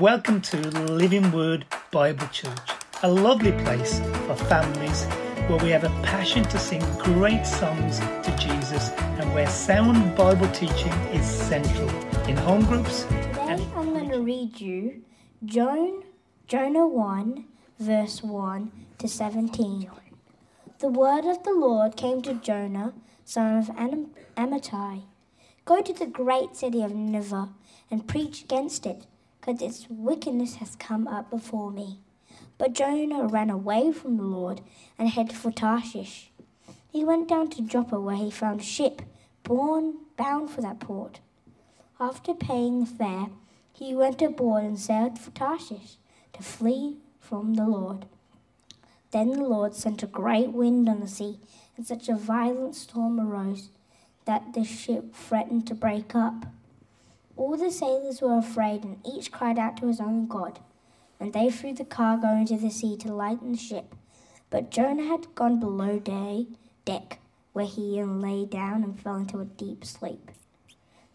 Welcome to Living Word Bible Church, a lovely place for families where we have a passion to sing great songs to Jesus and where sound Bible teaching is central in home groups. Today I'm going to read you Joan, Jonah 1, verse 1 to 17. The word of the Lord came to Jonah, son of Am- Amittai. Go to the great city of Nineveh and preach against it because its wickedness has come up before me. But Jonah ran away from the Lord and headed for Tarshish. He went down to Joppa where he found a ship born bound for that port. After paying the fare, he went aboard and sailed for Tarshish to flee from the Lord. Then the Lord sent a great wind on the sea, and such a violent storm arose that the ship threatened to break up. All the sailors were afraid, and each cried out to his own God. And they threw the cargo into the sea to lighten the ship. But Jonah had gone below day, deck, where he lay down and fell into a deep sleep.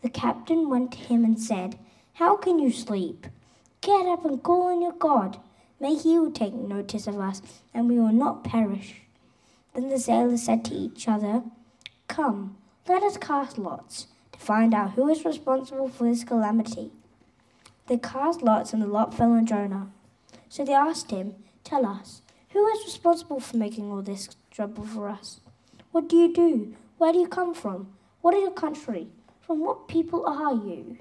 The captain went to him and said, How can you sleep? Get up and call on your God. May he will take notice of us, and we will not perish. Then the sailors said to each other, Come, let us cast lots find out who is responsible for this calamity. They cast lots, and the lot fell on Jonah. So they asked him, Tell us, who is responsible for making all this trouble for us? What do you do? Where do you come from? What is your country? From what people are you?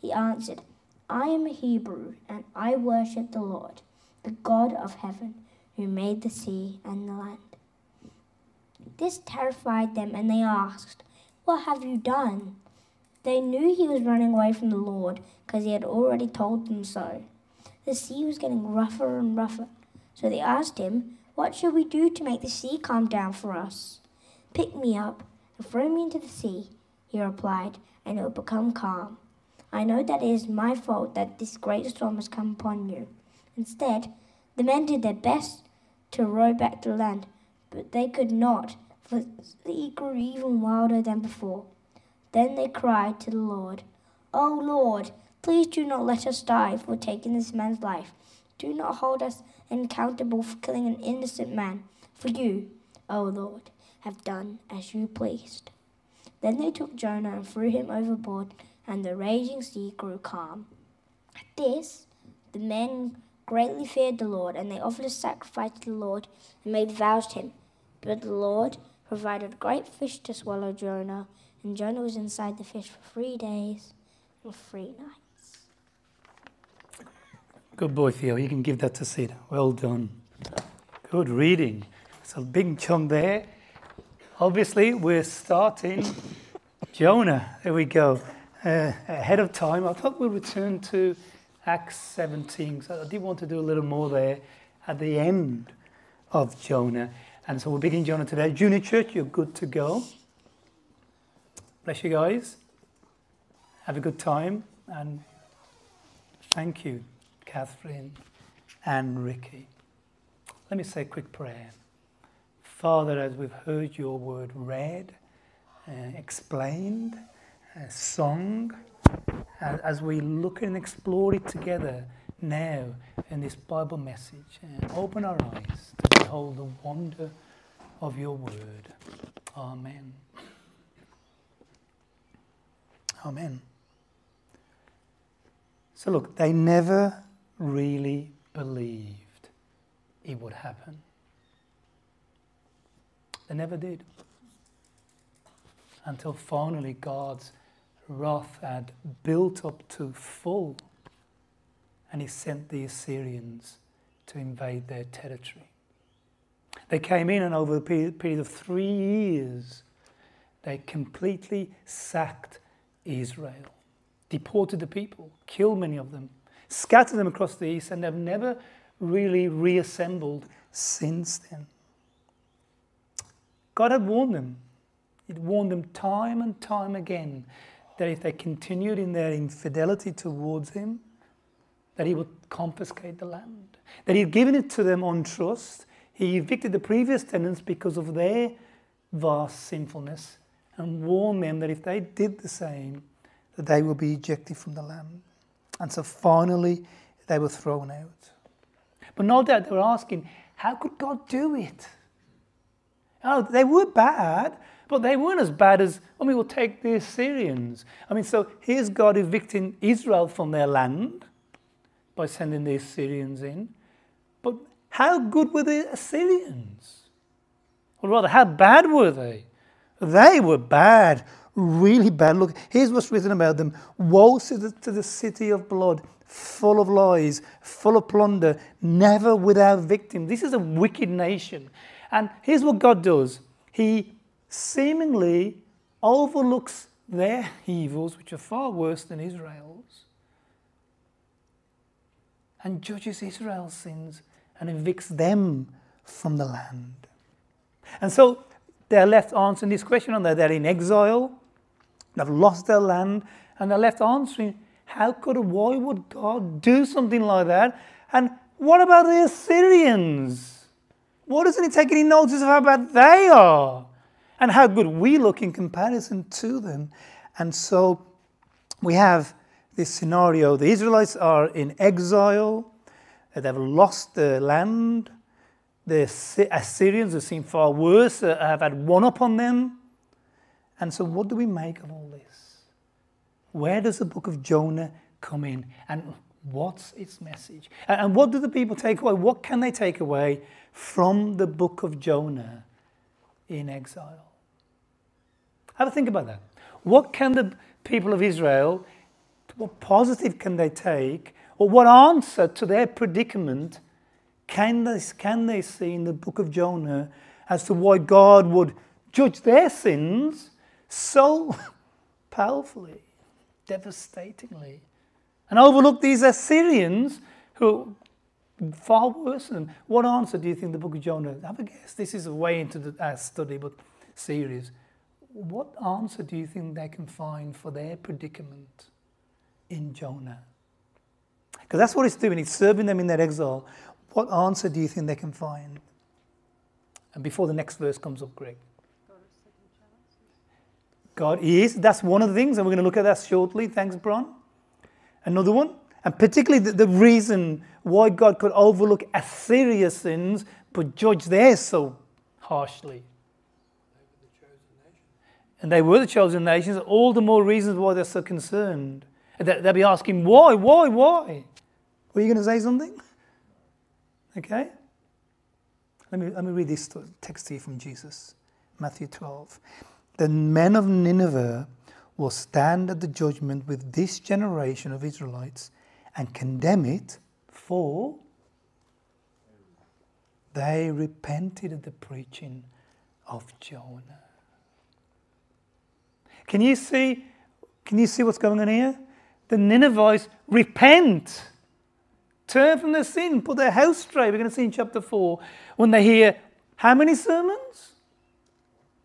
He answered, I am a Hebrew, and I worship the Lord, the God of heaven, who made the sea and the land. This terrified them, and they asked, What have you done? They knew he was running away from the Lord because he had already told them so. The sea was getting rougher and rougher, so they asked him, What shall we do to make the sea calm down for us? Pick me up and throw me into the sea, he replied, and it will become calm. I know that it is my fault that this great storm has come upon you. Instead, the men did their best to row back to land, but they could not, for the sea grew even wilder than before. Then they cried to the Lord, O Lord, please do not let us die for taking this man's life. Do not hold us accountable for killing an innocent man, for you, O Lord, have done as you pleased. Then they took Jonah and threw him overboard, and the raging sea grew calm. At this, the men greatly feared the Lord, and they offered a sacrifice to the Lord and made vows to him. But the Lord provided great fish to swallow Jonah and Jonah was inside the fish for three days and three nights. Good boy, Theo. You can give that to Sid. Well done. Good reading. It's a big chunk there. Obviously, we're starting Jonah. There we go. Uh, ahead of time, I thought we'd return to Acts 17. So I did want to do a little more there at the end of Jonah. And so we're beginning Jonah today. Junior Church, you're good to go. Bless you guys. Have a good time. And thank you, Catherine and Ricky. Let me say a quick prayer. Father, as we've heard your word read, uh, explained, uh, sung, as we look and explore it together now in this Bible message, uh, open our eyes to behold the wonder of your word. Amen. Amen. So, look, they never really believed it would happen. They never did. Until finally God's wrath had built up to full and he sent the Assyrians to invade their territory. They came in and over a period of three years, they completely sacked Israel, deported the people, killed many of them, scattered them across the east, and have never really reassembled since then. God had warned them. He'd warned them time and time again that if they continued in their infidelity towards Him, that He would confiscate the land. That He had given it to them on trust. He evicted the previous tenants because of their vast sinfulness and warn them that if they did the same, that they will be ejected from the land. And so finally, they were thrown out. But no doubt they were asking, how could God do it? Oh, they were bad, but they weren't as bad as, oh, I mean, we'll take the Assyrians. I mean, so here's God evicting Israel from their land by sending the Assyrians in. But how good were the Assyrians? Or rather, how bad were they? They were bad, really bad. Look, here's what's written about them Woe to the, to the city of blood, full of lies, full of plunder, never without victims. This is a wicked nation. And here's what God does He seemingly overlooks their evils, which are far worse than Israel's, and judges Israel's sins and evicts them from the land. And so they're left answering this question and. They're in exile, they've lost their land, and they're left answering, how could, why would God do something like that? And what about the Assyrians? Why doesn't he take any notice of how bad they are? And how good we look in comparison to them. And so we have this scenario. The Israelites are in exile, they've lost their land, the Assyrians have seen far worse, uh, have had one up on them. And so, what do we make of all this? Where does the book of Jonah come in? And what's its message? And what do the people take away? What can they take away from the book of Jonah in exile? Have a think about that. What can the people of Israel, what positive can they take, or what answer to their predicament can they, can they see in the book of Jonah as to why God would judge their sins so powerfully, devastatingly, and overlook these Assyrians who far worse than them? What answer do you think the book of Jonah? Have a guess. This is a way into the study, but series. What answer do you think they can find for their predicament in Jonah? Because that's what it's doing. It's serving them in their exile. What answer do you think they can find? And before the next verse comes up, Greg. God is. That's one of the things, and we're going to look at that shortly. Thanks, Bron. Another one, and particularly the, the reason why God could overlook Assyria's sins but judge theirs so harshly. And they were the chosen nations, all the more reasons why they're so concerned. They'll be asking, why, why, why? Were you going to say something? Okay? Let me, let me read this text to you from Jesus, Matthew 12. The men of Nineveh will stand at the judgment with this generation of Israelites and condemn it for they repented of the preaching of Jonah. Can you see? Can you see what's going on here? The Ninevites repent turn from their sin, put their house straight. We're going to see in chapter 4 when they hear how many sermons?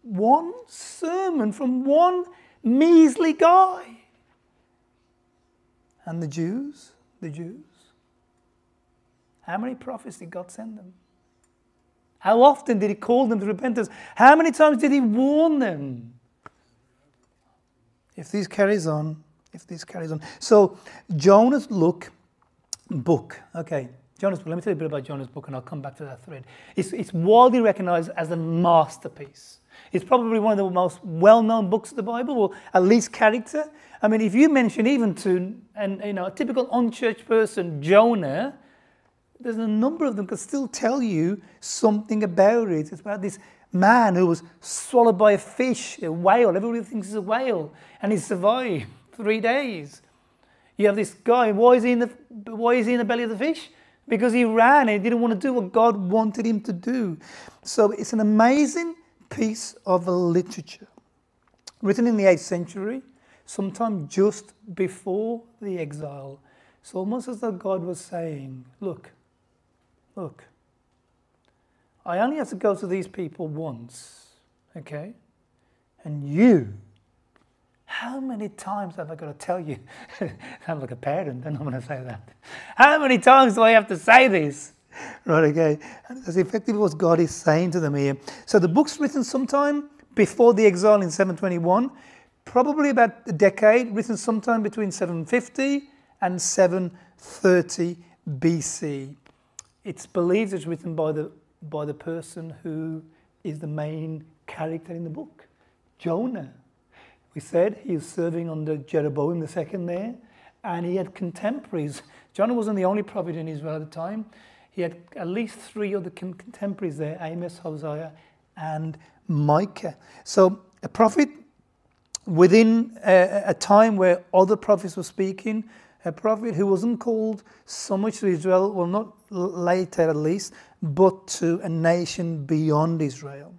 One sermon from one measly guy. And the Jews, the Jews, how many prophets did God send them? How often did He call them to repentance? How many times did He warn them? If this carries on, if this carries on. So Jonah's look book. Okay, Jonah's book. Let me tell you a bit about Jonah's book and I'll come back to that thread. It's, it's widely recognized as a masterpiece. It's probably one of the most well known books of the Bible, or at least character. I mean, if you mention even to and you know, a typical unchurched person, Jonah, there's a number of them can still tell you something about it. It's about this man who was swallowed by a fish, a whale. Everybody thinks it's a whale, and he survived three days. You have this guy, why is he in the, why is he in the belly of the fish? Because he ran and he didn't want to do what God wanted him to do. So it's an amazing piece of literature. Written in the 8th century, sometime just before the exile. It's almost as though God was saying, Look, look, I only have to go to these people once, okay? And you how many times have I got to tell you? I'm like a parent, and I'm going to say that. How many times do I have to say this? Right, okay. And that's effectively what God is saying to them here. So the book's written sometime before the exile in 721, probably about a decade, written sometime between 750 and 730 BC. It's believed it's written by the, by the person who is the main character in the book, Jonah. We said he was serving under Jeroboam II there, and he had contemporaries. Jonah wasn't the only prophet in Israel at the time. He had at least three other contemporaries there Amos, Hosea, and Micah. So, a prophet within uh, a, a, time where other prophets were speaking, a prophet who wasn't called so much to Israel, well, not later at least, but to a nation beyond Israel.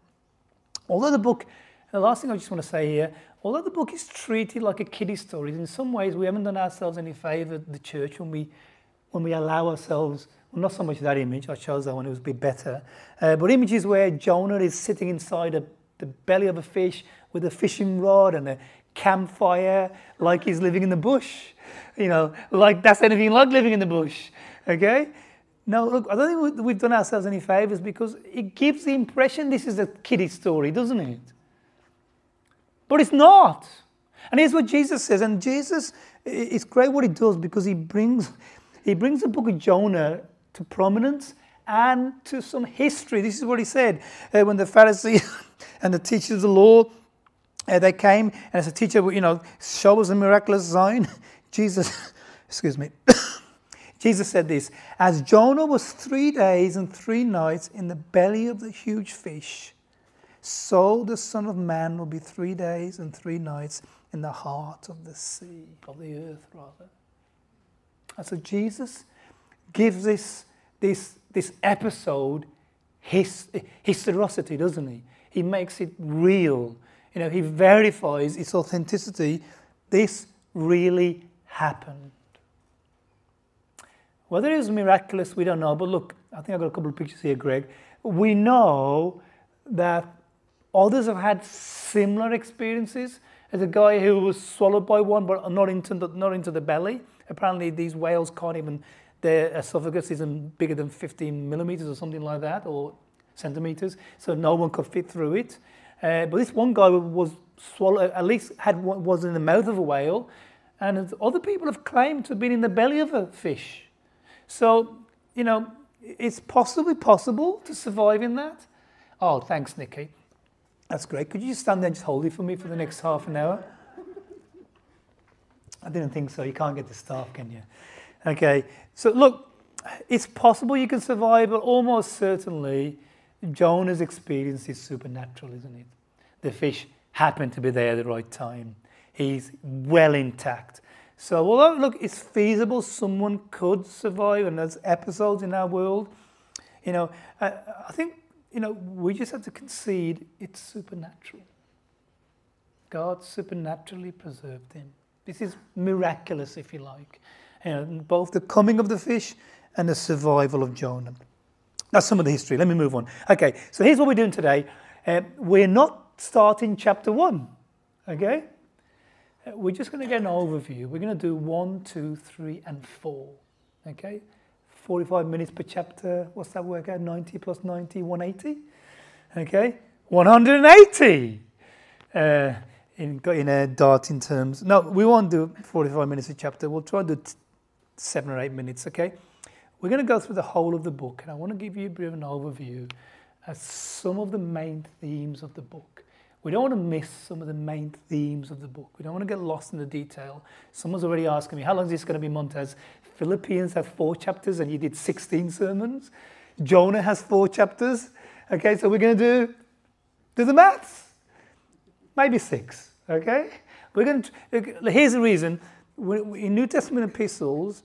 Although the book, the last thing I just want to say here, although the book is treated like a kiddie story, in some ways we haven't done ourselves any favour, the church, when we, when we allow ourselves, well, not so much that image, I chose that one, it was a bit better, uh, but images where Jonah is sitting inside a, the belly of a fish with a fishing rod and a campfire, like he's living in the bush. You know, like that's anything like living in the bush. Okay? No, look, I don't think we've done ourselves any favors because it gives the impression this is a kiddie story, doesn't it? But it's not. And here's what Jesus says. And Jesus, it's great what he does because he brings, he brings the book of Jonah to prominence and to some history. This is what he said uh, when the Pharisees and the teachers of the law uh, they came and as a teacher, you know, show us a miraculous sign. Jesus, excuse me. Jesus said this As Jonah was three days and three nights in the belly of the huge fish, so the Son of Man will be three days and three nights in the heart of the sea, of the earth, rather. And so Jesus gives this, this, this episode his, historicity, doesn't he? He makes it real. You know, he verifies its authenticity. This really happened. Whether it was miraculous, we don't know. But look, I think I've got a couple of pictures here, Greg. We know that others have had similar experiences. There's a guy who was swallowed by one, but not into the, not into the belly. Apparently, these whales can't even, their esophagus isn't bigger than 15 millimeters or something like that, or centimeters, so no one could fit through it. Uh, but this one guy was swallowed, at least had was in the mouth of a whale, and other people have claimed to have been in the belly of a fish. So, you know, it's possibly possible to survive in that. Oh, thanks, Nikki. That's great. Could you just stand there and just hold it for me for the next half an hour? I didn't think so. You can't get the staff, can you? Okay. So look, it's possible you can survive, but almost certainly Jonah's experience is supernatural, isn't it? The fish happened to be there at the right time. He's well intact. So, although, look, it's feasible someone could survive, and there's episodes in our world, you know, I, I think, you know, we just have to concede it's supernatural. God supernaturally preserved him. This is miraculous, if you like. Know, both the coming of the fish and the survival of Jonah. That's some of the history. Let me move on. Okay, so here's what we're doing today. Uh, we're not starting chapter one, okay? Uh, we're just going to get an overview. We're going to do one, two, three, and four, okay? 45 minutes per chapter. What's that work out? 90 plus 90, 180? Okay? 180! Uh, in, in a dart in terms. No, we won't do 45 minutes a chapter. We'll try to do seven or eight minutes, okay? We're going to go through the whole of the book, and I want to give you a bit of an overview as some of the main themes of the book. We don't want to miss some of the main themes of the book. We don't want to get lost in the detail. Someone's already asking me, how long is this going to be, Montez? Philippians have four chapters and you did 16 sermons. Jonah has four chapters. Okay, so we're going to do, do the maths. Maybe six, okay? We're going to, here's the reason. In New Testament epistles,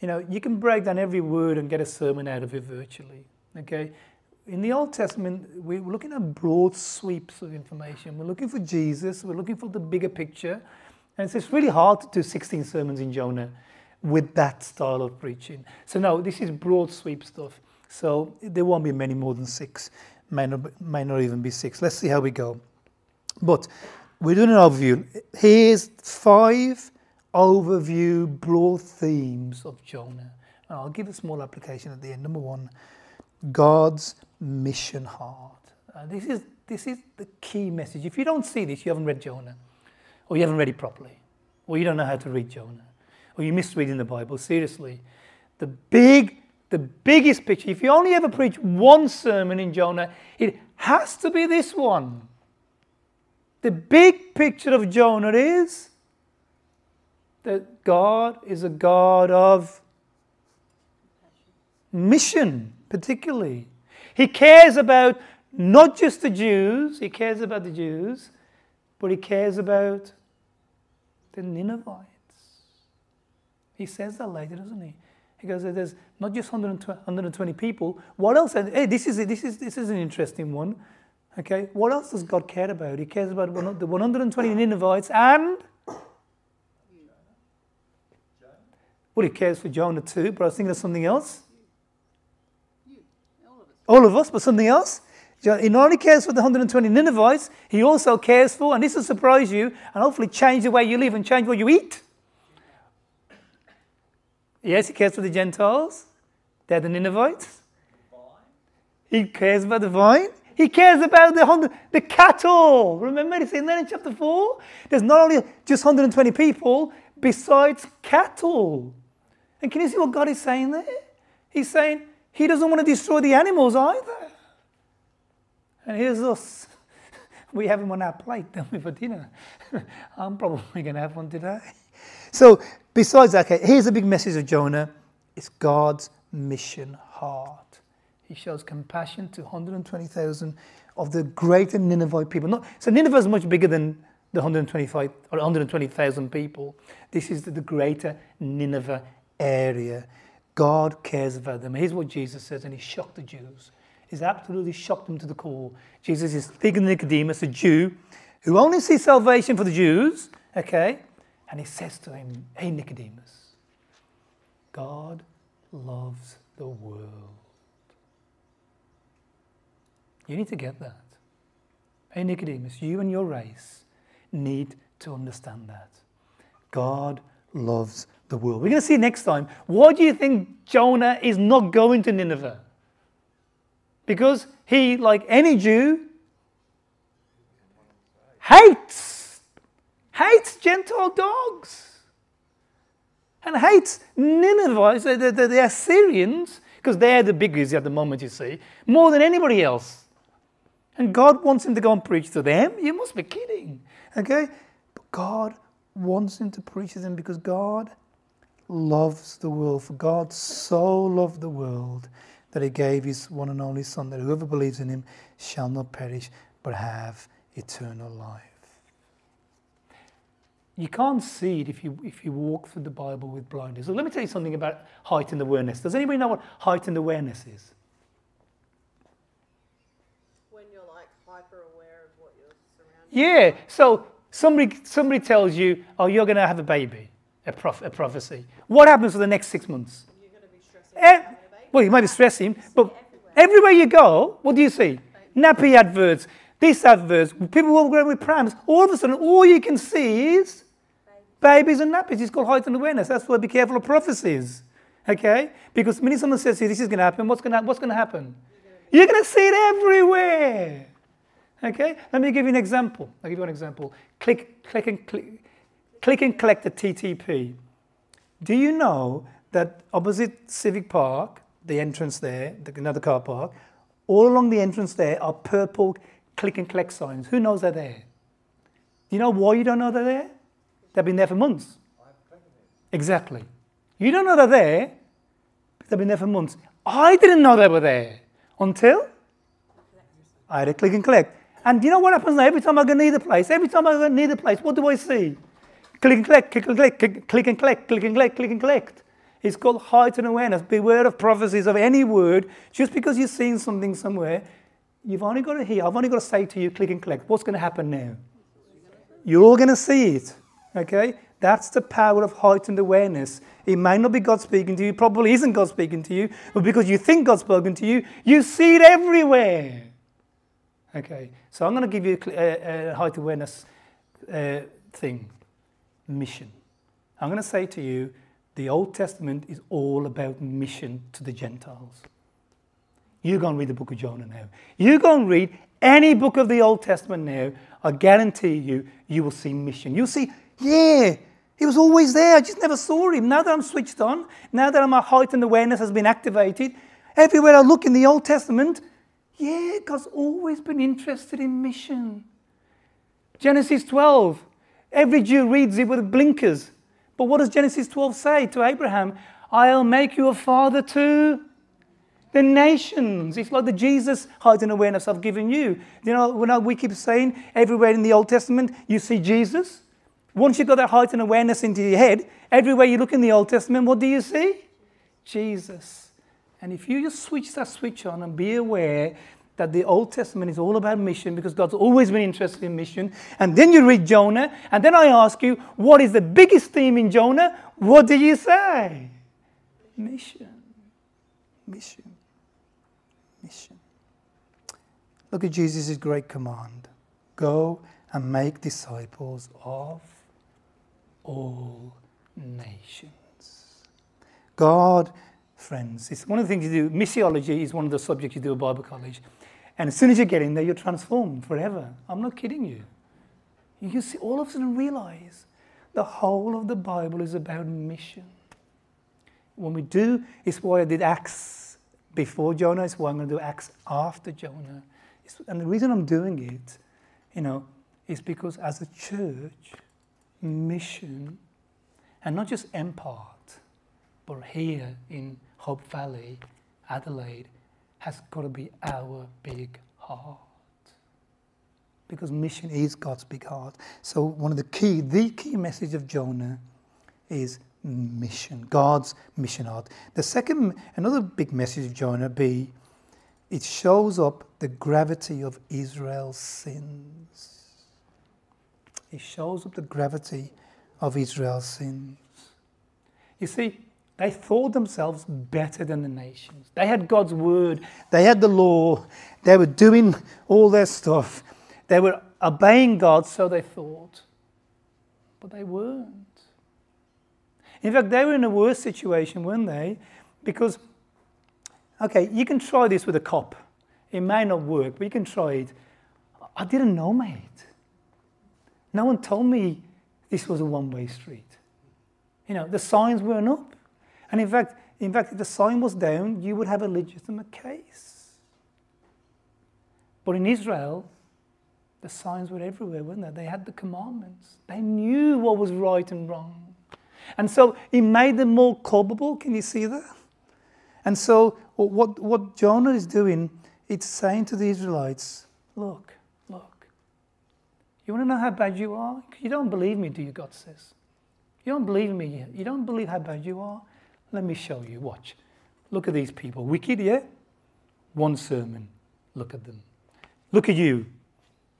you know, you can break down every word and get a sermon out of it virtually. Okay? In the Old Testament, we're looking at broad sweeps of information. We're looking for Jesus, we're looking for the bigger picture. And it's really hard to do 16 sermons in Jonah with that style of preaching. So, no, this is broad sweep stuff. So, there won't be many more than six, may not, may not even be six. Let's see how we go. But we're doing an overview. Here's five overview, broad themes of Jonah. And I'll give a small application at the end. Number one, God's mission heart. Uh, this, is, this is the key message. If you don't see this, you haven't read Jonah, or you haven't read it properly, or you don't know how to read Jonah, or you missed reading the Bible. Seriously, the big, the biggest picture. If you only ever preach one sermon in Jonah, it has to be this one. The big picture of Jonah is that God is a God of mission, particularly. He cares about not just the Jews, he cares about the Jews, but he cares about the Ninevites. He says that later, doesn't he? He goes, there's not just 120 people. What else? Hey, this is, this, is, this is an interesting one. Okay, what else does God care about? He cares about the 120 Ninevites and. Well, he cares for Jonah too, but I was thinking of something else. All of us, but something else. He not only cares for the 120 Ninevites, he also cares for, and this will surprise you, and hopefully change the way you live and change what you eat. Yes, he cares for the Gentiles. They're the Ninevites. He cares about the vine. He cares about the, the cattle. Remember, it's in there in chapter 4. There's not only just 120 people, besides cattle. And can you see what God is saying there? He's saying he doesn't want to destroy the animals either. And here's us. We have them on our plate, don't we, for dinner? I'm probably going to have one today. So, besides that, okay, here's a big message of Jonah it's God's mission heart. He shows compassion to 120,000 of the greater Nineveh people. Not, so, Nineveh is much bigger than the 125 or 120,000 people. This is the greater Nineveh area. God cares about them. Here's what Jesus says, and he shocked the Jews. He's absolutely shocked them to the core. Jesus is speaking to Nicodemus, a Jew, who only sees salvation for the Jews, okay? And he says to him, Hey, Nicodemus, God loves the world. You need to get that. Hey, Nicodemus, you and your race need to understand that. God loves the world. We're going to see next time. Why do you think Jonah is not going to Nineveh? Because he, like any Jew, hates, hates Gentile dogs. And hates Nineveh, the, the, the Assyrians, because they're the biggest at the moment, you see, more than anybody else. And God wants him to go and preach to them? You must be kidding. Okay? But God wants him to preach to them because God loves the world. For God so loved the world that he gave his one and only Son, that whoever believes in him shall not perish but have eternal life. You can't see it if you, if you walk through the Bible with blinders. So let me tell you something about heightened awareness. Does anybody know what heightened awareness is? When you're like hyper aware of what you're surrounded Yeah, so somebody, somebody tells you, oh, you're going to have a baby, a, prof, a prophecy. What happens for the next six months? You're going to be stressing Eh, out about it. well, you might be stressing, but everywhere you go, what do you see? Nappy adverts, this adverts, people walking with prams. All of a sudden, all you can see is babies and nappies. It's called heightened awareness. That's why be careful of prophecies. Okay? Because when someone says to you, this is going to happen, what's going to, what's going to happen? You're going to see it everywhere. Okay? Let me give you an example. I'll give you an example. Click, click, and click, click and collect the TTP. Do you know that opposite Civic Park, the entrance there, the, another car park, all along the entrance there are purple click and collect signs. Who knows they're there? Do you know why you don't know they're there? They've been there for months. Exactly. You don't know they're there, they've been there for months. I didn't know they were there until I had a click and collect. And you know what happens now? Every time I go near the place, every time I go near the place, what do I see? Click and collect, click and click, click and collect, click and collect, click and collect. It's called heightened awareness. Beware of prophecies of any word. Just because you've seen something somewhere, you've only got to hear. I've only got to say to you, click and collect. What's going to happen now? You're all going to see it. Okay? That's the power of heightened awareness. It may not be God speaking to you, probably isn't God speaking to you, but because you think God's spoken to you, you see it everywhere. Okay, so I'm going to give you a, a height awareness uh, thing, mission. I'm going to say to you, the Old Testament is all about mission to the Gentiles. You go and read the book of Jonah now. You go and read any book of the Old Testament now. I guarantee you, you will see mission. You'll see, yeah, He was always there. I just never saw him. Now that I'm switched on, now that my heightened awareness has been activated, everywhere I look in the Old Testament, yeah, God's always been interested in mission. Genesis 12, every Jew reads it with blinkers. But what does Genesis 12 say to Abraham? I'll make you a father to the nations. It's like the Jesus heightened awareness I've given you. You know, when we keep saying everywhere in the Old Testament you see Jesus, once you've got that heightened awareness into your head, everywhere you look in the Old Testament, what do you see? Jesus. And if you just switch that switch on and be aware that the Old Testament is all about mission because God's always been interested in mission, and then you read Jonah, and then I ask you, what is the biggest theme in Jonah? What do you say? Mission. Mission. Mission. Look at Jesus' great command go and make disciples of all nations. God friends. It's one of the things you do. Missiology is one of the subjects you do at Bible college. And as soon as you get in there, you're transformed forever. I'm not kidding you. You can see, all of a sudden realize the whole of the Bible is about mission. When we do, it's why I did Acts before Jonah, it's why I'm going to do Acts after Jonah. It's, and the reason I'm doing it, you know, is because as a church, mission, and not just empire, but here in Hope Valley, Adelaide, has got to be our big heart. Because mission is God's big heart. So, one of the key, the key message of Jonah is mission, God's mission heart. The second, another big message of Jonah be, it shows up the gravity of Israel's sins. It shows up the gravity of Israel's sins. You see, they thought themselves better than the nations. They had God's word, they had the law, they were doing all their stuff, they were obeying God, so they thought. But they weren't. In fact, they were in a worse situation, weren't they? Because, okay, you can try this with a cop. It may not work, but you can try it. I didn't know, mate. No one told me this was a one way street. You know, the signs weren't up. And in fact, in fact, if the sign was down, you would have a legitimate case. But in Israel, the signs were everywhere, weren't they? They had the commandments. They knew what was right and wrong. And so it made them more culpable. Can you see that? And so what, what Jonah is doing, it's saying to the Israelites, look, look, you want to know how bad you are? You don't believe me, do you, God says. You don't believe me. You don't believe how bad you are. Let me show you. Watch. Look at these people. Wicked, yeah? One sermon. Look at them. Look at you.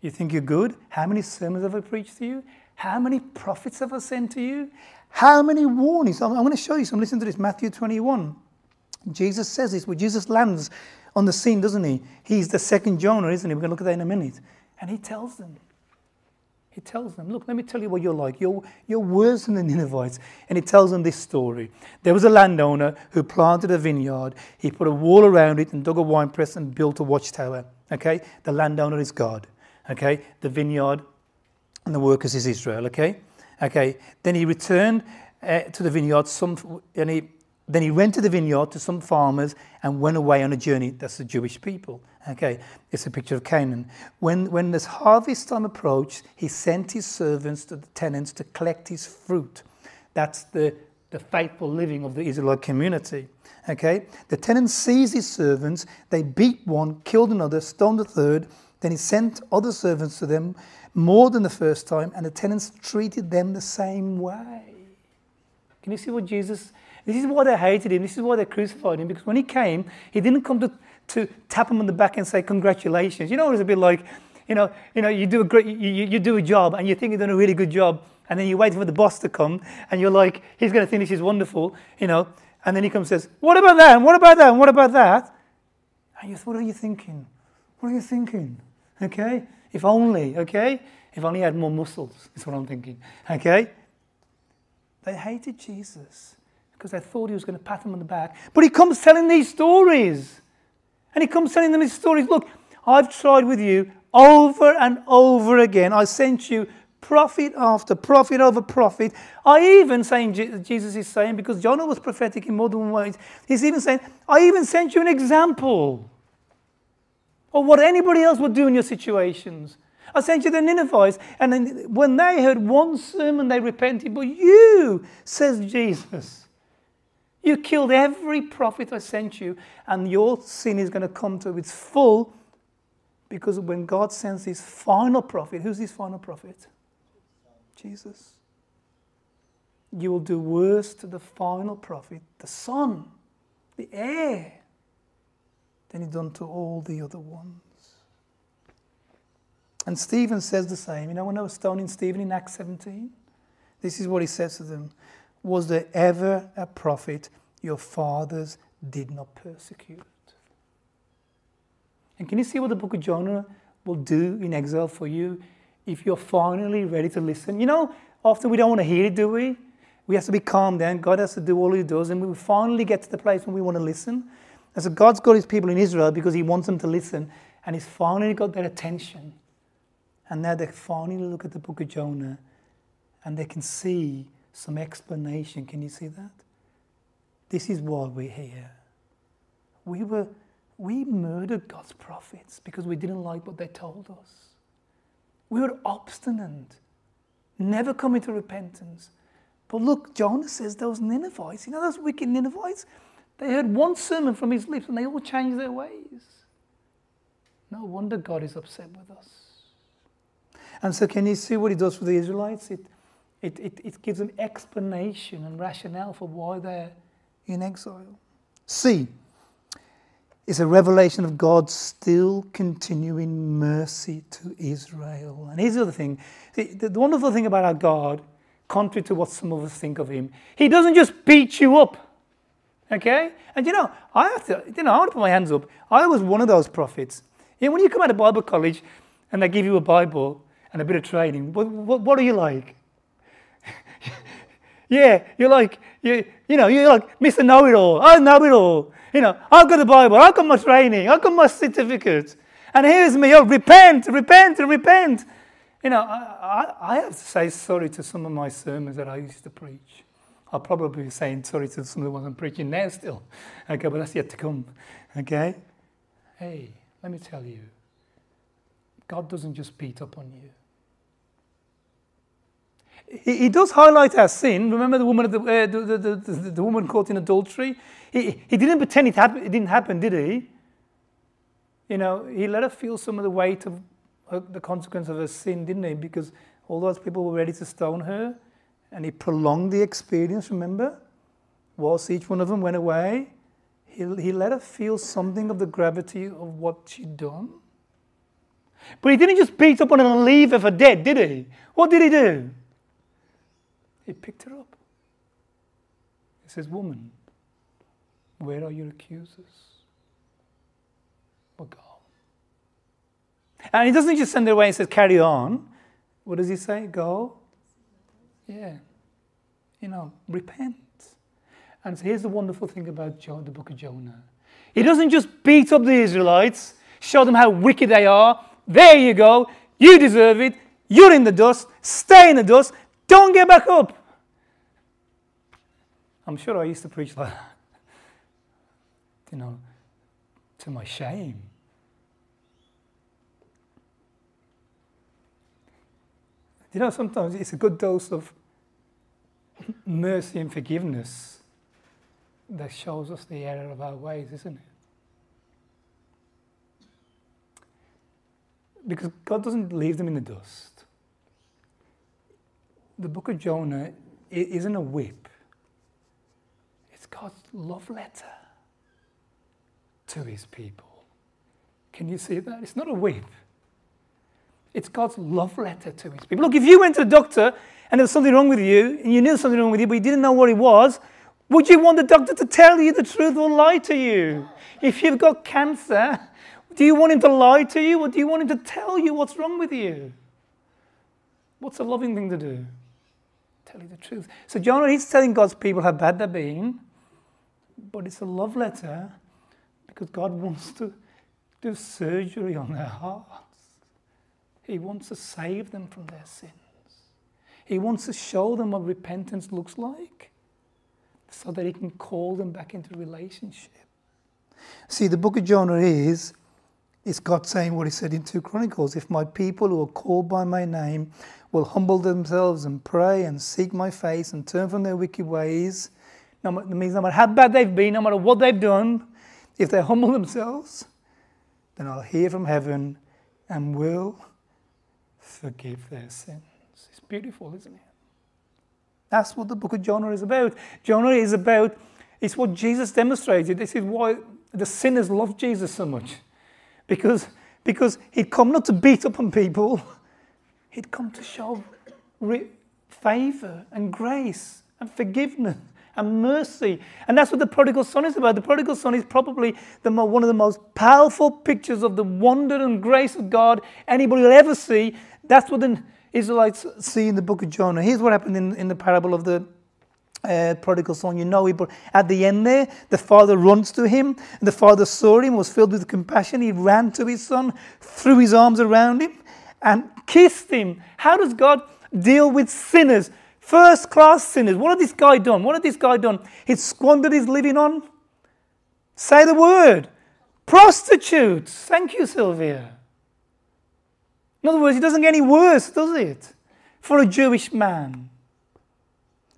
You think you're good? How many sermons have I preached to you? How many prophets have I sent to you? How many warnings? I'm, going to show you some. Listen to this Matthew 21. Jesus says this, where Jesus lands on the scene, doesn't he? He's the second Jonah, isn't he? We're going to look at that in a minute. And he tells them, he tells them, Look, let me tell you what you're like. You're, you're worse than the Ninevites. And he tells them this story. There was a landowner who planted a vineyard. He put a wall around it and dug a wine press and built a watchtower. Okay? The landowner is God. Okay? The vineyard and the workers is Israel. Okay? Okay? Then he returned uh, to the vineyard some, and he then he rented the vineyard to some farmers and went away on a journey. That's the Jewish people. Okay, it's a picture of Canaan. When, when this harvest time approached, he sent his servants to the tenants to collect his fruit. That's the, the faithful living of the Israelite community. Okay, the tenants seized his servants, they beat one, killed another, stoned a third. Then he sent other servants to them more than the first time, and the tenants treated them the same way. Can you see what Jesus this is why they hated him. This is why they crucified him. Because when he came, he didn't come to, to tap him on the back and say, Congratulations. You know, it was a bit like, you know, you know, you do a great, you, you do a job and you think you're doing a really good job, and then you wait for the boss to come, and you're like, he's going to think this is wonderful, you know, and then he comes and says, what about that? And what about that? And what about that? And you what are you thinking? What are you thinking? Okay, if only, okay, if only he had more muscles. Is what I'm thinking. Okay, they hated Jesus because I thought he was going to pat him on the back. But he comes telling these stories. And he comes telling them these stories. Look, I've tried with you over and over again. I sent you prophet after prophet over prophet. I even saying Jesus is saying because Jonah was prophetic in more than one way. He's even saying, I even sent you an example of what anybody else would do in your situations. I sent you the Ninevites, and when they heard one sermon, they repented. But you, says Jesus, you killed every prophet I sent you, and your sin is going to come to its full. Because when God sends his final prophet, who's his final prophet? Jesus. You will do worse to the final prophet, the son, the heir, than he done to all the other ones. And Stephen says the same. You know, when I was stoning Stephen in Acts 17, this is what he says to them Was there ever a prophet your fathers did not persecute? And can you see what the book of Jonah will do in exile for you if you're finally ready to listen? You know, often we don't want to hear it, do we? We have to be calm then. God has to do all he does, and we finally get to the place when we want to listen. And so God's got his people in Israel because he wants them to listen, and he's finally got their attention. And now they finally look at the book of Jonah and they can see some explanation. Can you see that? This is why we're here. We were we murdered God's prophets because we didn't like what they told us. We were obstinate, never coming to repentance. But look, Jonah says those Ninevites, you know those wicked Ninevites? They heard one sermon from his lips and they all changed their ways. No wonder God is upset with us. And so, can you see what he does for the Israelites? It, it, it, it gives an explanation and rationale for why they're in exile. C is a revelation of God's still continuing mercy to Israel. And here's the other thing the, the wonderful thing about our God, contrary to what some of us think of him, he doesn't just beat you up. Okay? And you know, I have to, you know, I want to put my hands up. I was one of those prophets. You know, when you come out of Bible college and they give you a Bible, and a bit of training. What, what, what are you like? yeah, you're like, you, you know, you're like Mr. Know It All. I know it all. You know, I've got the Bible, I've got my training, I've got my certificate. And here's me, oh, repent, repent, repent. You know, I, I, I have to say sorry to some of my sermons that I used to preach. I'll probably be saying sorry to some of the ones I'm preaching now still. Okay, but that's yet to come. Okay? Hey, let me tell you, God doesn't just beat up on you he, he does highlight our sin. Remember the woman, the, uh, the, the, the, the, woman caught in adultery? He, he didn't pretend it, happen, it didn't happen, did he? You know, he let her feel some of the weight of her, the consequence of her sin, didn't he? Because all those people were ready to stone her, and he prolonged the experience, remember? Whilst each one of them went away, he, he let her feel something of the gravity of what she'd done. But he didn't just beat up on her and leave her for dead, did he? What did he do? He picked her up. He says, Woman, where are your accusers? Go. And he doesn't just send her away and says, Carry on. What does he say? Go. Yeah. You know, repent. And so here's the wonderful thing about the book of Jonah. He doesn't just beat up the Israelites, show them how wicked they are. There you go. You deserve it. You're in the dust. Stay in the dust. Don't get back up. I'm sure I used to preach like that, you know, to my shame. You know, sometimes it's a good dose of mercy and forgiveness that shows us the error of our ways, isn't it? Because God doesn't leave them in the dust the book of Jonah isn't a whip, it's God's love letter to his people. Can you see that? It's not a whip. It's God's love letter to his people. Look, if you went to the doctor and there was something wrong with you, and you knew something wrong with you, but you didn't know what it was, would you want the doctor to tell you the truth or lie to you? If you've got cancer, do you want him to lie to you or do you want him to tell you what's wrong with you? What's a loving thing to do? Tell you the truth. So Jonah, he's telling God's people how bad they're being, but it's a love letter because God wants to do surgery on their hearts. He wants to save them from their sins. He wants to show them what repentance looks like so that He can call them back into relationship. See, the book of Jonah is, is God saying what He said in 2 Chronicles if my people who are called by my name will humble themselves and pray and seek my face and turn from their wicked ways, no, means no matter how bad they've been, no matter what they've done, if they humble themselves, then I'll hear from heaven and will forgive their sins. It's beautiful, isn't it? That's what the book of Jonah is about. Jonah is about, it's what Jesus demonstrated. This is why the sinners love Jesus so much. Because, because he'd come not to beat up on people, he'd come to show favor and grace and forgiveness and mercy. And that's what the prodigal son is about. The prodigal son is probably the one of the most powerful pictures of the wonder and grace of God anybody will ever see. That's what the Israelites see in the book of Jonah. Here's what happened in, in the parable of the uh, prodigal son. You know, he, at the end there, the father runs to him. The father saw him, was filled with compassion. He ran to his son, threw his arms around him, and kissed him. How does God deal with sinners? First class sinners. What had this guy done? What had this guy done? He'd squandered his living on. Say the word. Prostitutes. Thank you, Sylvia. In other words, it doesn't get any worse, does it? For a Jewish man.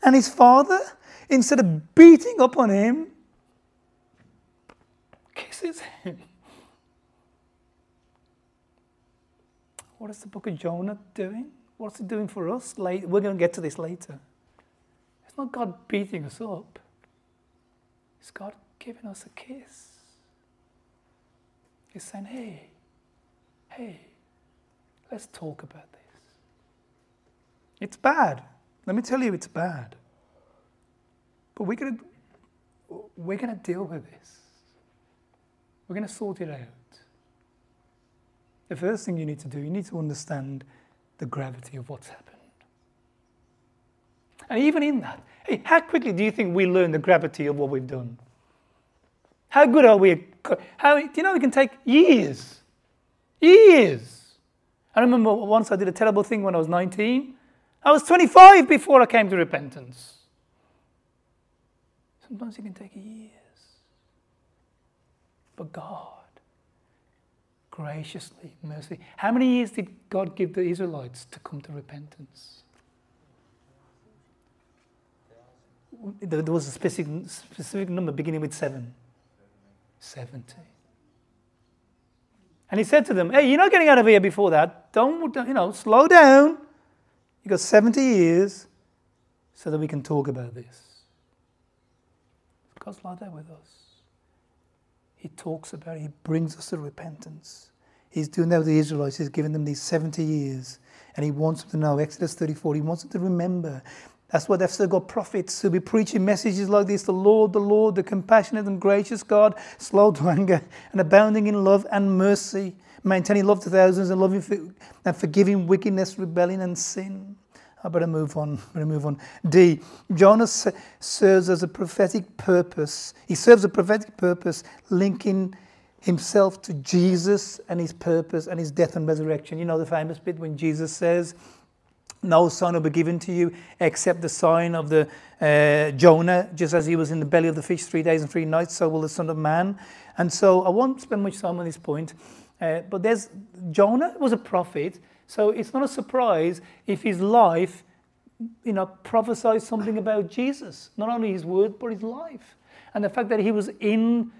And his father, instead of beating up on him, kisses him. What is the book of Jonah doing? What's it doing for us? We're going to get to this later. It's not God beating us up, it's God giving us a kiss. He's saying, hey, hey, let's talk about this. It's bad. Let me tell you, it's bad. But we're going to, we're going to deal with this. We're going to sort it out. The first thing you need to do, you need to understand the gravity of what's happened. And even in that, hey, how quickly do you think we learn the gravity of what we've done? How good are we? How, do you know it can take years? Years. I remember once I did a terrible thing when I was 19. I was 25 before I came to repentance. Sometimes it can take years. But God, graciously, mercy. How many years did God give the Israelites to come to repentance? There was a specific, specific number beginning with seven. 70. And he said to them, Hey, you're not getting out of here before that. Don't, you know, slow down. You got 70 years so that we can talk about this. God's like that with us. He talks about it, He brings us to repentance. He's doing that with the Israelites. He's given them these 70 years. And He wants them to know, Exodus 34, He wants them to remember. That's why they've still got prophets who'll be preaching messages like this the Lord, the Lord, the compassionate and gracious God, slow to anger and abounding in love and mercy, maintaining love to thousands and loving for, and forgiving wickedness, rebellion, and sin. I better move on. I better move on. D. Jonah serves as a prophetic purpose. He serves a prophetic purpose, linking himself to Jesus and his purpose and his death and resurrection. You know the famous bit when Jesus says, "No sign will be given to you except the sign of the uh, Jonah. Just as he was in the belly of the fish three days and three nights, so will the Son of Man." And so I won't spend much time on this point, uh, but there's Jonah was a prophet so it's not a surprise if his life, you know, prophesies something about Jesus. Not only his word, but his life. And the fact that he was in,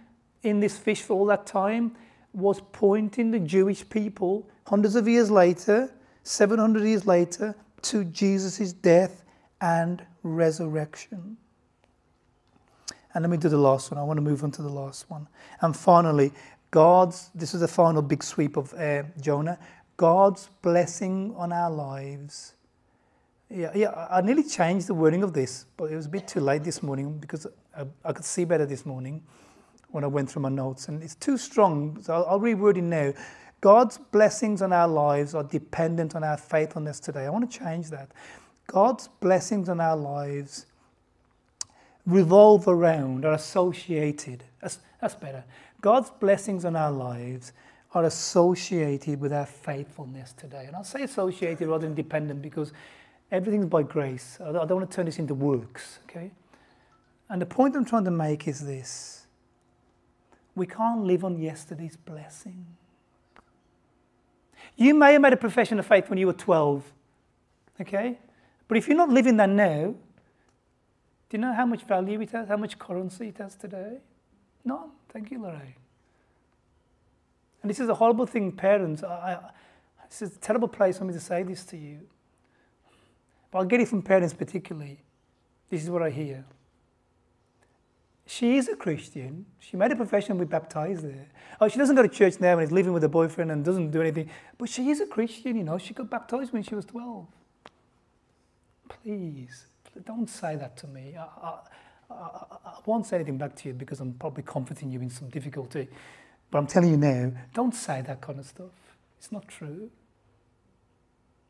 in this fish for all that time was pointing the Jewish people hundreds of years later, 700 years later, to Jesus' death and resurrection. And let me do the last one. I want to move on to the last one. And finally, God's, this is the final big sweep of uh, Jonah. God's blessing on our lives. Yeah, yeah, I nearly changed the wording of this, but it was a bit too late this morning because I, I could see better this morning when I went through my notes, and it's too strong. So I'll, I'll reword it now. God's blessings on our lives are dependent on our faithfulness today. I want to change that. God's blessings on our lives revolve around, are associated. That's, that's better. God's blessings on our lives are associated with our faithfulness today. And I'll say associated rather than dependent because Everything's by grace. I don't, want to turn this into works, okay? And the point I'm trying to make is this we can't live on yesterday's blessing. You may have made a profession of faith when you were 12, okay? But if you're not living that now, do you know how much value it has, how much currency it has today? None. Thank you, Lorraine. And this is a horrible thing, parents. I, I, this is a terrible place for me to say this to you. But I'll get it from parents particularly. This is what I hear. She is a Christian. She made a profession, we baptized her. Oh, she doesn't go to church now and is living with a boyfriend and doesn't do anything. But she is a Christian, you know. She got baptized when she was 12. Please, don't say that to me. I, I, I, won't say anything back to you because I'm probably comforting you in some difficulty. But I'm telling you now, don't say that kind of stuff. It's not true.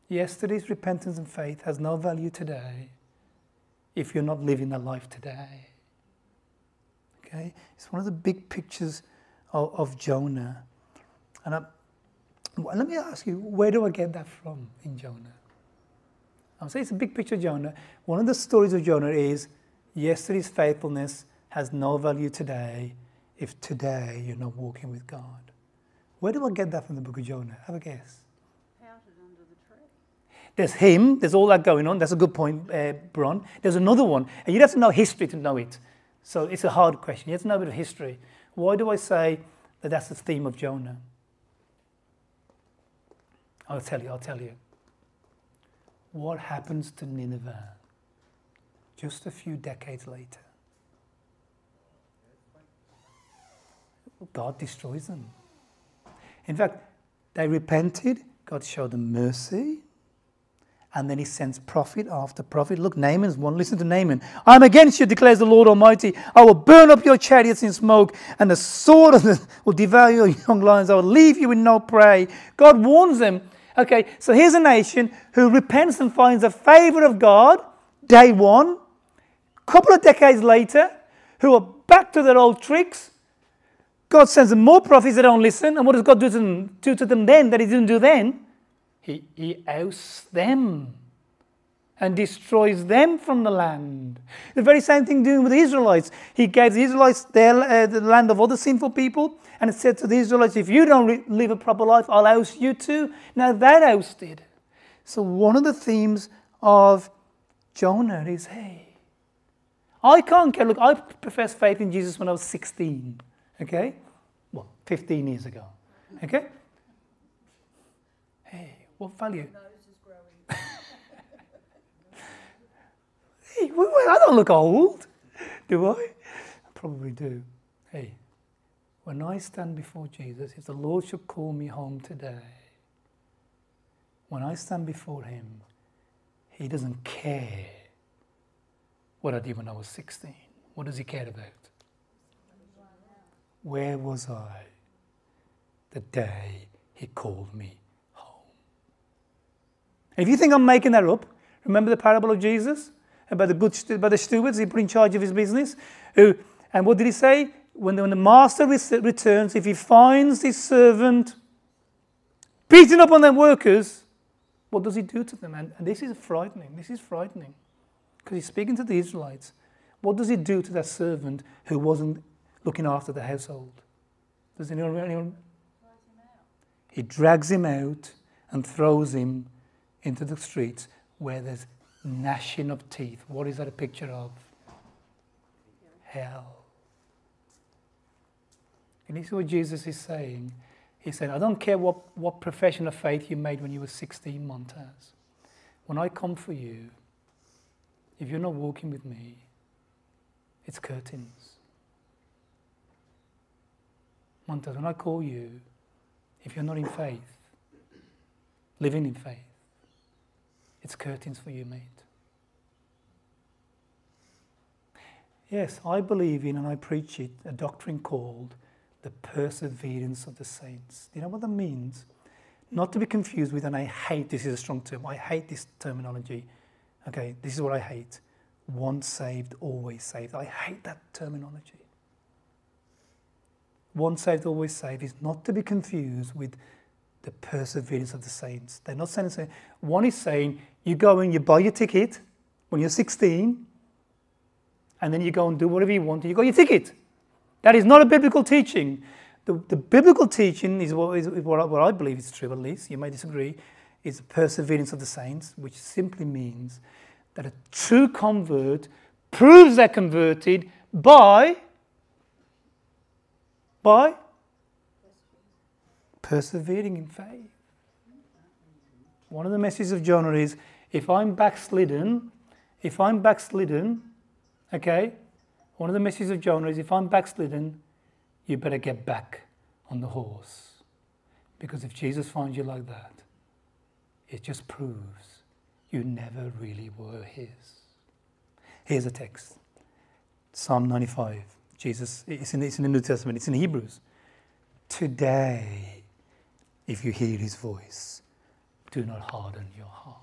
Yesterday's repentance and faith has no value today if you're not living the life today. Okay? It's one of the big pictures of, of Jonah. And I, let me ask you, where do I get that from in Jonah? I'm saying it's a big picture of Jonah. One of the stories of Jonah is yesterday's faithfulness has no value today if today you're not walking with God. Where do I get that from the book of Jonah? Have a guess. Pouted under the tree. There's him, there's all that going on. That's a good point, uh, Bron. There's another one, and you'd have to know history to know it. So it's a hard question. You have to know a bit of history. Why do I say that that's the theme of Jonah? I'll tell you, I'll tell you. What happens to Nineveh just a few decades later? God destroys them. In fact, they repented, God showed them mercy, and then he sends prophet after prophet. Look, Nahum's one. Listen to Nahum. I'm against you, declares the Lord Almighty. I will burn up your chariots in smoke, and the sword of the, will devour your young lions. I will leave you with no prey. God warns them. Okay, so here's a nation who repents and finds the favor of God, day one. Couple of decades later, who are back to their old tricks. God sends them more prophets that don't listen. And what does God do to them, do to them then that He didn't do then? He, he ousts them and destroys them from the land. The very same thing doing with the Israelites. He gave the Israelites their, uh, the land of other sinful people and said to the Israelites, if you don't live a proper life, I'll oust you too. Now that ousted. So one of the themes of Jonah is, hey, I can't care. Look, I professed faith in Jesus when I was 16, okay? Well, 15 years ago, okay? Hey, what value? Nose is growing. Hey, I don't look old, do I? I probably do. Hey, when I stand before Jesus, if the Lord should call me home today, when I stand before Him, He doesn't care what I did when I was 16. What does He care about? Where was I the day He called me home? If you think I'm making that up, remember the parable of Jesus? about the good about the stewards he put in charge of his business. Who and what did he say? When the, when the master returns, if he finds his servant beating up on their workers, what does he do to them? And, and this is frightening. This is frightening because he's speaking to the Israelites. What does he do to that servant who wasn't looking after the household? Does anyone? anyone? He drags him out and throws him into the streets where there's gnashing of teeth. What is that a picture of? Hell. And this is what Jesus is saying. He's saying, I don't care what, what profession of faith you made when you were 16, Montaz. When I come for you, if you're not walking with me, it's curtains. Montaz, when I call you, if you're not in faith, living in faith, it's curtains for you, mate. Yes, I believe in and I preach it, a doctrine called the perseverance of the saints. Do you know what that means? Not to be confused with, and I hate this is a strong term, I hate this terminology. Okay, this is what I hate. Once saved, always saved. I hate that terminology. Once saved, always saved is not to be confused with the perseverance of the saints. They're not saying, saying one is saying You go and you buy your ticket when you're 16, and then you go and do whatever you want, and you got your ticket. That is not a biblical teaching. The, the biblical teaching is, what, is what, I, what I believe is true, at least. You may disagree. Is the perseverance of the saints, which simply means that a true convert proves they're converted by by persevering in faith. One of the messages of Jonah is if I'm backslidden, if I'm backslidden, okay, one of the messages of Jonah is if I'm backslidden, you better get back on the horse. Because if Jesus finds you like that, it just proves you never really were His. Here's a text Psalm 95. Jesus, it's in, it's in the New Testament, it's in Hebrews. Today, if you hear His voice, do not harden your heart.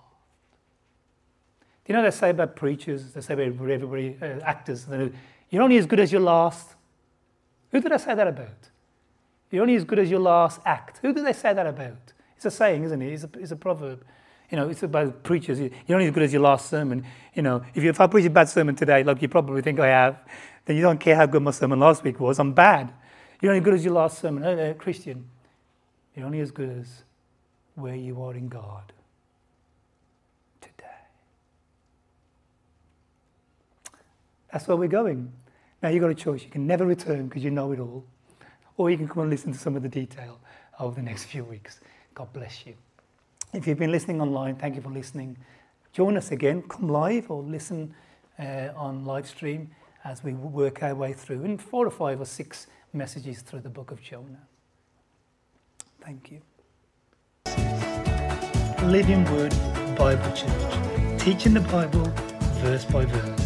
Do you know what they say about preachers? They say about everybody, uh, actors. You're only as good as your last. Who did I say that about? You're only as good as your last act. Who did they say that about? It's a saying, isn't it? It's a, it's a proverb. You know, it's about preachers. You're only as good as your last sermon. You know, if, you, if I preach a bad sermon today, like you probably think I have, then you don't care how good my sermon last week was. I'm bad. You're only as good as your last sermon. Uh, Christian, you're only as good as where you are in God today. That's where we're going. Now you've got a choice. You can never return because you know it all, or you can come and listen to some of the detail over the next few weeks. God bless you. If you've been listening online, thank you for listening. Join us again. Come live or listen uh, on live stream as we work our way through in four or five or six messages through the book of Jonah. Thank you. Living Word Bible Church, teaching the Bible verse by verse.